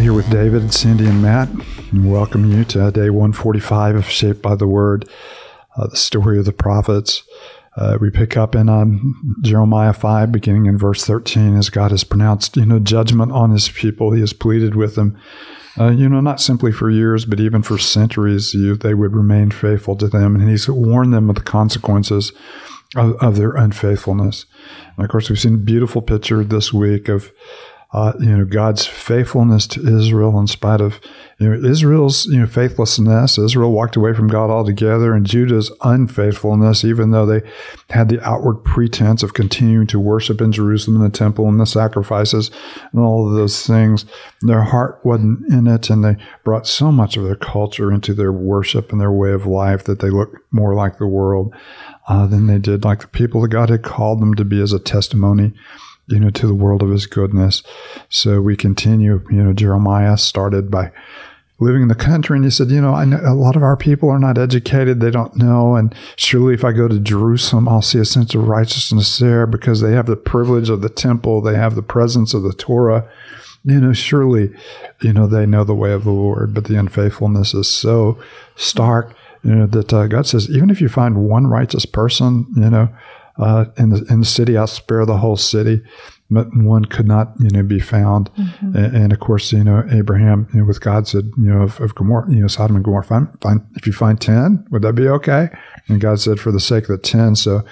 here with David, and Cindy, and Matt. And welcome you to day 145 of Shaped by the Word, uh, the story of the prophets. Uh, we pick up in um, Jeremiah 5, beginning in verse 13, as God has pronounced, you know, judgment on his people. He has pleaded with them, uh, you know, not simply for years, but even for centuries, you, they would remain faithful to them. And he's warned them of the consequences of, of their unfaithfulness. And of course, we've seen a beautiful picture this week of uh, you know God's faithfulness to Israel in spite of you know Israel's you know faithlessness. Israel walked away from God altogether, and Judah's unfaithfulness, even though they had the outward pretense of continuing to worship in Jerusalem in the temple and the sacrifices and all of those things, their heart wasn't in it, and they brought so much of their culture into their worship and their way of life that they looked more like the world uh, than they did like the people that God had called them to be as a testimony you know, to the world of his goodness. So we continue, you know, Jeremiah started by living in the country and he said, you know, I know a lot of our people are not educated. They don't know. And surely if I go to Jerusalem, I'll see a sense of righteousness there because they have the privilege of the temple. They have the presence of the Torah. You know, surely, you know, they know the way of the Lord, but the unfaithfulness is so stark, you know, that uh, God says, even if you find one righteous person, you know, uh, in the in the city. I'll spare the whole city, but one could not you know be found. Mm-hmm. And, and, of course, you know Abraham you know, with God said you know of, of Gomorrah, you know Sodom and Gomorrah. Find, find, if you find ten, would that be okay? And God said for the sake of the ten. So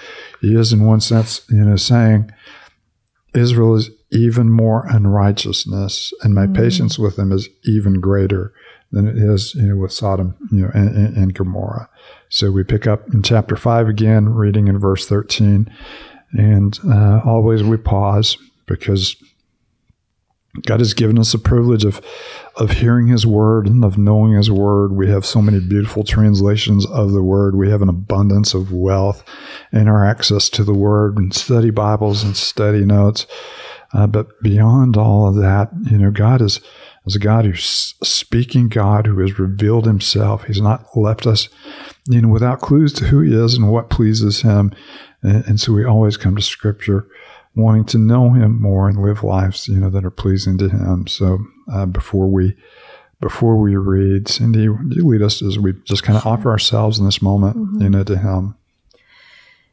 He is in one sense you know saying Israel is even more unrighteousness, and my mm-hmm. patience with them is even greater than it is, you know, with Sodom, you know, and, and, Gomorrah. So we pick up in chapter 5 again, reading in verse 13. And uh, always we pause because God has given us the privilege of, of hearing His Word and of knowing His Word. We have so many beautiful translations of the Word. We have an abundance of wealth in our access to the Word and study Bibles and study notes. Uh, but beyond all of that, you know, God is as a God who's speaking God who has revealed himself. He's not left us, you know, without clues to who he is and what pleases him. And, and so we always come to scripture wanting to know him more and live lives, you know, that are pleasing to him. So uh, before we before we read, Cindy, you lead us as we just kind of offer ourselves in this moment, mm-hmm. you know, to him.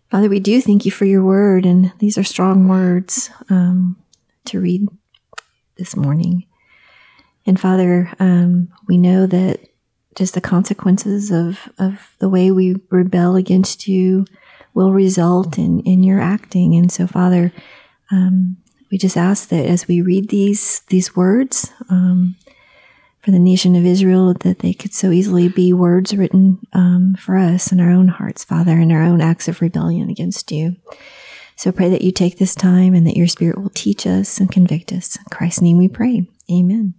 Father, we do thank you for your word, and these are strong words um, to read this morning. And Father, um, we know that just the consequences of, of the way we rebel against you will result in, in your acting. And so, Father, um, we just ask that as we read these these words um, for the nation of Israel, that they could so easily be words written um, for us in our own hearts, Father, in our own acts of rebellion against you. So pray that you take this time and that your Spirit will teach us and convict us. In Christ's name we pray. Amen.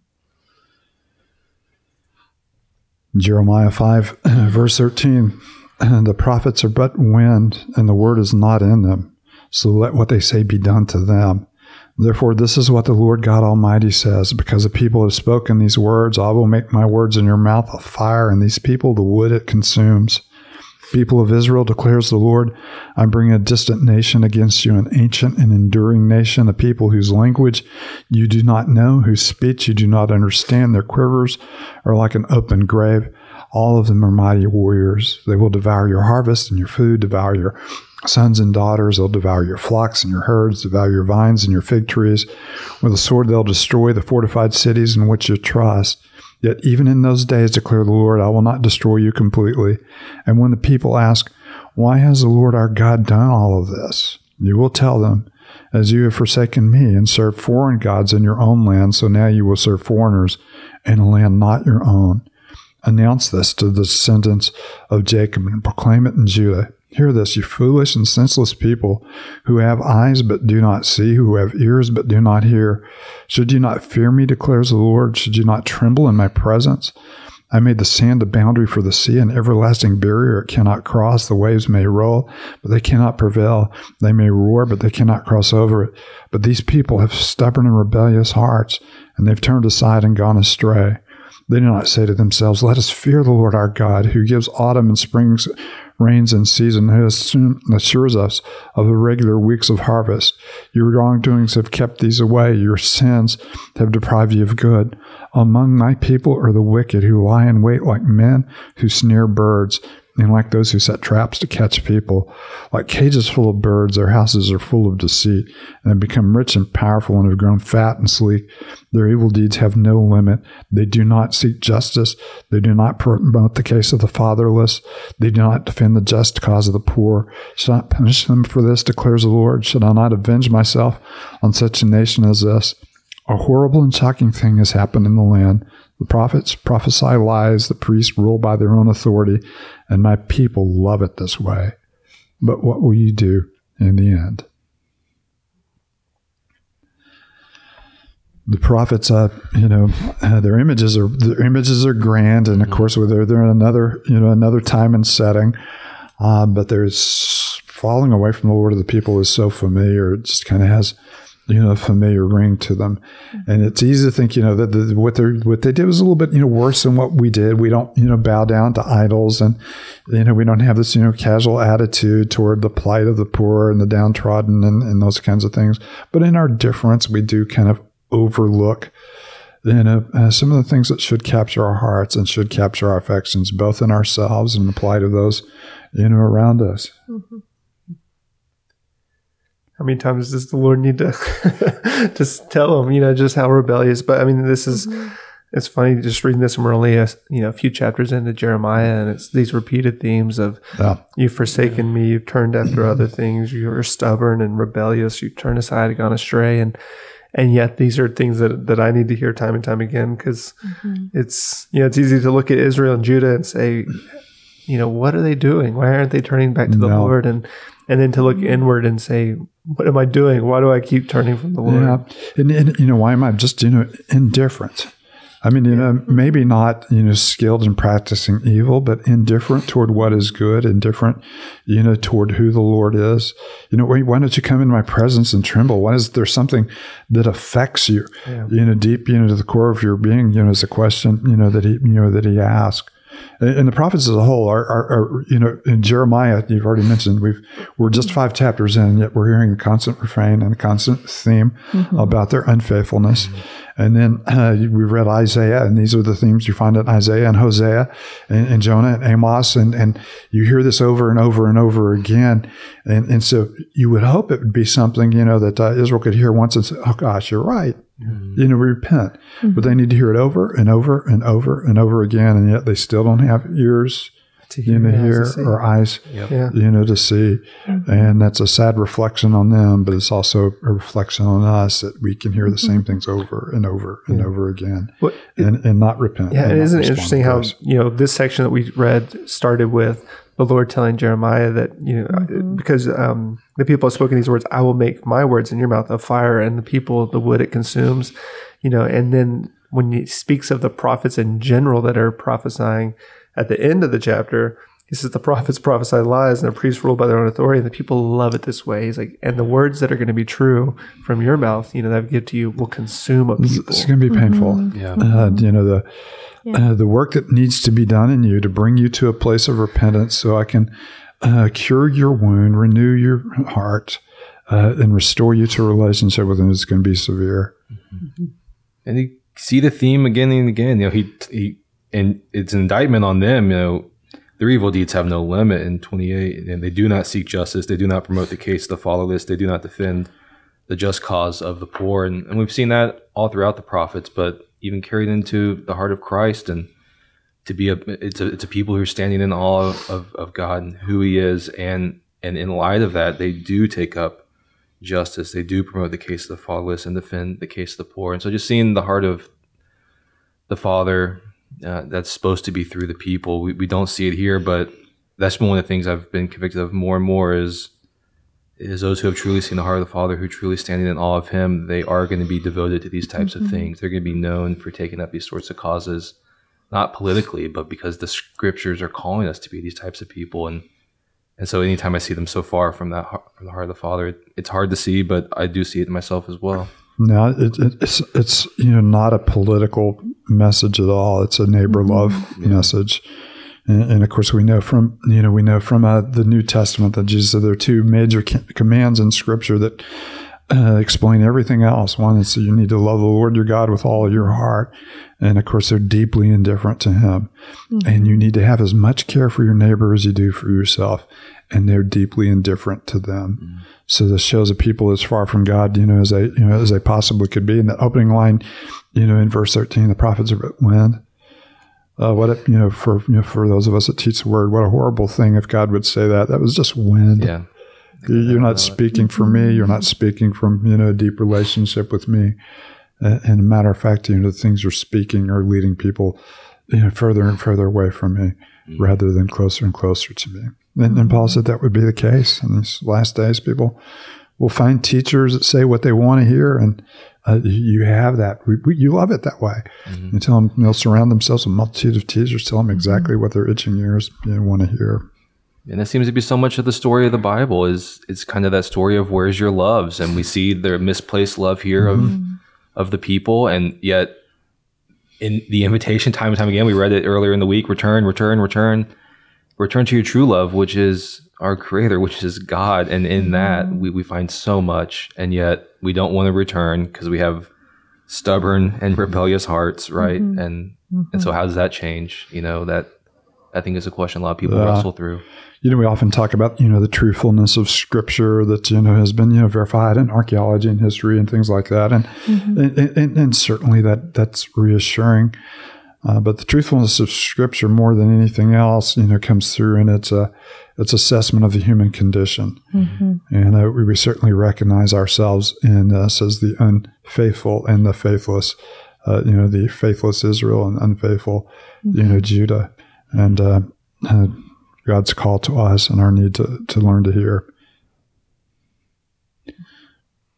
Jeremiah 5, verse 13 The prophets are but wind, and the word is not in them. So let what they say be done to them. Therefore, this is what the Lord God Almighty says Because the people have spoken these words, I will make my words in your mouth a fire, and these people the wood it consumes. People of Israel, declares the Lord, I bring a distant nation against you, an ancient and enduring nation, a people whose language you do not know, whose speech you do not understand. Their quivers are like an open grave. All of them are mighty warriors. They will devour your harvest and your food, devour your sons and daughters. They'll devour your flocks and your herds, devour your vines and your fig trees. With a sword, they'll destroy the fortified cities in which you trust. Yet even in those days, declare the Lord, I will not destroy you completely. And when the people ask, Why has the Lord our God done all of this? You will tell them, As you have forsaken me and served foreign gods in your own land, so now you will serve foreigners in a land not your own. Announce this to the descendants of Jacob and proclaim it in Judah. Hear this, you foolish and senseless people who have eyes but do not see, who have ears but do not hear. Should you not fear me, declares the Lord? Should you not tremble in my presence? I made the sand a boundary for the sea, an everlasting barrier it cannot cross. The waves may roll, but they cannot prevail. They may roar, but they cannot cross over it. But these people have stubborn and rebellious hearts, and they've turned aside and gone astray. They do not say to themselves, Let us fear the Lord our God, who gives autumn and springs rains in season, who assures us of the regular weeks of harvest. Your wrongdoings have kept these away, your sins have deprived you of good. Among my people are the wicked who lie in wait like men who snare birds and like those who set traps to catch people. Like cages full of birds, their houses are full of deceit, and have become rich and powerful and have grown fat and sleek. Their evil deeds have no limit. They do not seek justice. They do not promote the case of the fatherless. They do not defend the just cause of the poor. Should I punish them for this, declares the Lord? Should I not avenge myself on such a nation as this? A horrible and shocking thing has happened in the land. The prophets prophesy lies, the priests rule by their own authority, and my people love it this way. But what will you do in the end? The prophets, uh, you know, uh, their images are their images are grand, and of course, they're they're in another you know another time and setting. Uh, but there's falling away from the Lord of the people is so familiar; it just kind of has you know, familiar ring to them. Mm-hmm. And it's easy to think, you know, that the, what they what they did was a little bit, you know, worse than what we did. We don't, you know, bow down to idols, and you know, we don't have this, you know, casual attitude toward the plight of the poor and the downtrodden and, and those kinds of things. But in our difference, we do kind of overlook. You know, uh, some of the things that should capture our hearts and should capture our affections, both in ourselves and the plight of those, you know, around us. Mm-hmm. How many times does the Lord need to just tell them, you know, just how rebellious? But I mean, this is mm-hmm. it's funny just reading this, and we're only a you know a few chapters into Jeremiah, and it's these repeated themes of yeah. you've forsaken me, you've turned after other things, you're stubborn and rebellious, you've turned aside, and gone astray, and and yet these are things that that I need to hear time and time again because mm-hmm. it's you know it's easy to look at Israel and Judah and say, you know, what are they doing? Why aren't they turning back to the no. Lord? And and then to look mm-hmm. inward and say, what am I doing? Why do I keep turning from the Lord? Yeah. And, and you know, why am I just, you know, indifferent? I mean, you yeah. know, maybe not, you know, skilled in practicing evil, but indifferent toward what is good, indifferent, you know, toward who the Lord is. You know, why don't you come in my presence and tremble? Why is there something that affects you, yeah. you know, deep, you know, to the core of your being, you know, is a question, you know, that he, you know, that he asked and the prophets as a whole are, are, are, you know, in Jeremiah, you've already mentioned, we've, we're just five chapters in, yet we're hearing a constant refrain and a constant theme mm-hmm. about their unfaithfulness. Mm-hmm. And then uh, we read Isaiah, and these are the themes you find in Isaiah and Hosea and, and, Jonah and Amos. And, and you hear this over and over and over again. And, and so you would hope it would be something, you know, that uh, Israel could hear once and say, oh, gosh, you're right. Mm-hmm. You know, repent. Mm-hmm. But they need to hear it over and over and over and over again, and yet they still don't have ears to hear, you know, hear or eyes, yep. you know, to see. Mm-hmm. And that's a sad reflection on them, but it's also a reflection on us that we can hear the same mm-hmm. things over and over and yeah. over again well, it, and, and not repent. Yeah, it isn't interesting how, you know, this section that we read started with the Lord telling Jeremiah that, you know, mm-hmm. because um, the people have spoken these words, I will make my words in your mouth a fire and the people the wood it consumes, you know, and then when he speaks of the prophets in general that are prophesying at the end of the chapter, he says the prophets prophesy lies and the priests rule by their own authority and the people love it this way. He's like, and the words that are going to be true from your mouth, you know, that I give to you will consume a people. It's going to be painful. Mm-hmm. Yeah. Uh, you know, the, yeah. uh, the work that needs to be done in you to bring you to a place of repentance so I can uh, cure your wound, renew your heart, uh, and restore you to a relationship with him is going to be severe. Mm-hmm. And you see the theme again and again. You know, he, he, and it's an indictment on them, you know, their evil deeds have no limit in 28 and they do not seek justice. They do not promote the case of the fatherless. They do not defend the just cause of the poor. And, and we've seen that all throughout the prophets but even carried into the heart of christ and to be a it's a, it's a people who are standing in awe of, of, of god and who he is. And and in light of that they do take up justice. They do promote the case of the fatherless and defend the case of the poor. And so just seeing the heart of the father uh, that's supposed to be through the people. We, we don't see it here, but that's one of the things I've been convicted of more and more is is those who have truly seen the heart of the Father, who truly standing in awe of Him, they are going to be devoted to these types mm-hmm. of things. They're going to be known for taking up these sorts of causes, not politically, but because the Scriptures are calling us to be these types of people. And and so, anytime I see them so far from that from the heart of the Father, it's hard to see, but I do see it in myself as well. No, it, it, it's it's you know not a political message at all. It's a neighbor love message, and, and, of course we know from you know we know from uh, the New Testament that Jesus said there are two major commands in Scripture that uh, explain everything else. One is you need to love the Lord your God with all your heart, and of course they're deeply indifferent to Him, mm-hmm. and you need to have as much care for your neighbor as you do for yourself, and they're deeply indifferent to them. Mm-hmm. So this shows a people as far from God, you know, as they you know as they possibly could be. In the opening line, you know, in verse thirteen, the prophets are when. Uh, what if, you know for you know, for those of us that teach the word, what a horrible thing if God would say that. That was just wind. Yeah. You're not speaking for me. You're not speaking from you know a deep relationship with me. And a matter of fact, you know, the things you're speaking are leading people, you know, further and further away from me, mm-hmm. rather than closer and closer to me. And, and Paul said that would be the case in these last days. People will find teachers that say what they want to hear, and uh, you have that. We, we, you love it that way. Mm-hmm. You tell them they'll surround themselves with a multitude of teachers, tell them exactly mm-hmm. what their itching ears you know, want to hear. And that seems to be so much of the story of the Bible is it's kind of that story of where's your loves, and we see their misplaced love here mm-hmm. of of the people, and yet in the invitation time and time again, we read it earlier in the week: return, return, return, return to your true love, which is our Creator, which is God, and in mm-hmm. that we we find so much, and yet we don't want to return because we have stubborn and rebellious hearts, right? Mm-hmm. And and so mm-hmm. how does that change? You know that I think is a question a lot of people uh, wrestle through you know, we often talk about, you know, the truthfulness of scripture that, you know, has been, you know, verified in archaeology and history and things like that. And, mm-hmm. and, and, and, certainly that that's reassuring. Uh, but the truthfulness of scripture more than anything else, you know, comes through in its, uh, its assessment of the human condition. Mm-hmm. And uh, we, we, certainly recognize ourselves in us as the unfaithful and the faithless, uh, you know, the faithless Israel and unfaithful, mm-hmm. you know, Judah. And, uh, uh God's call to us and our need to, to learn to hear.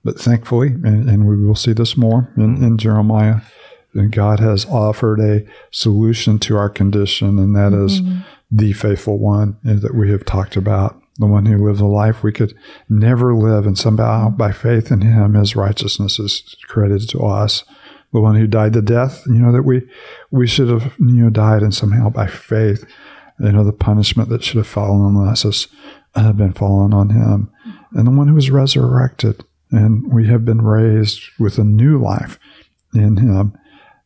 But thankfully, and, and we will see this more in, in Jeremiah, that God has offered a solution to our condition, and that is mm-hmm. the faithful one that we have talked about, the one who lives a life we could never live, and somehow by faith in him, his righteousness is credited to us. The one who died the death, you know, that we we should have, you know, died, and somehow by faith you know, the punishment that should have fallen on us has uh, been fallen on him. And the one who was resurrected, and we have been raised with a new life in him.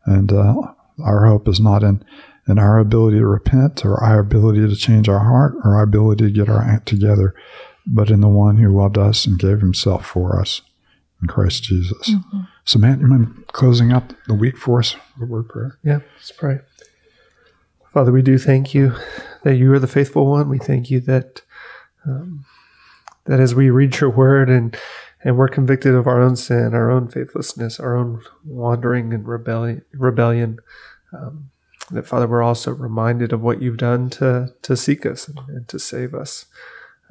And uh, our hope is not in, in our ability to repent or our ability to change our heart or our ability to get our act together, but in the one who loved us and gave himself for us in Christ Jesus. Mm-hmm. So, Matt, you mind closing up the week for us with word prayer? Yeah, let's pray. Father, we do thank you that you are the faithful one. We thank you that um, that as we read your word and and we're convicted of our own sin, our own faithlessness, our own wandering and rebellion, rebellion um, that Father, we're also reminded of what you've done to to seek us and, and to save us.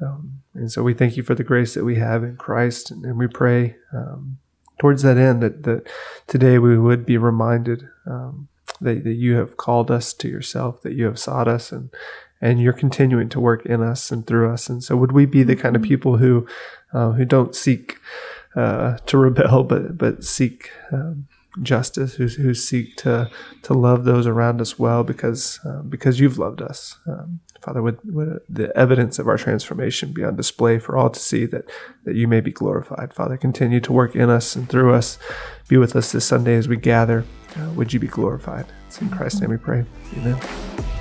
Um, and so we thank you for the grace that we have in Christ, and, and we pray um, towards that end that, that today we would be reminded um, that, that you have called us to yourself, that you have sought us, and and you're continuing to work in us and through us. And so, would we be the kind of mm-hmm. people who uh, who don't seek uh, to rebel, but but seek um, justice, who, who seek to to love those around us well because uh, because you've loved us, um, Father. Would, would the evidence of our transformation be on display for all to see that that you may be glorified, Father? Continue to work in us and through us. Be with us this Sunday as we gather. Uh, would you be glorified? It's in Christ's name we pray. Amen.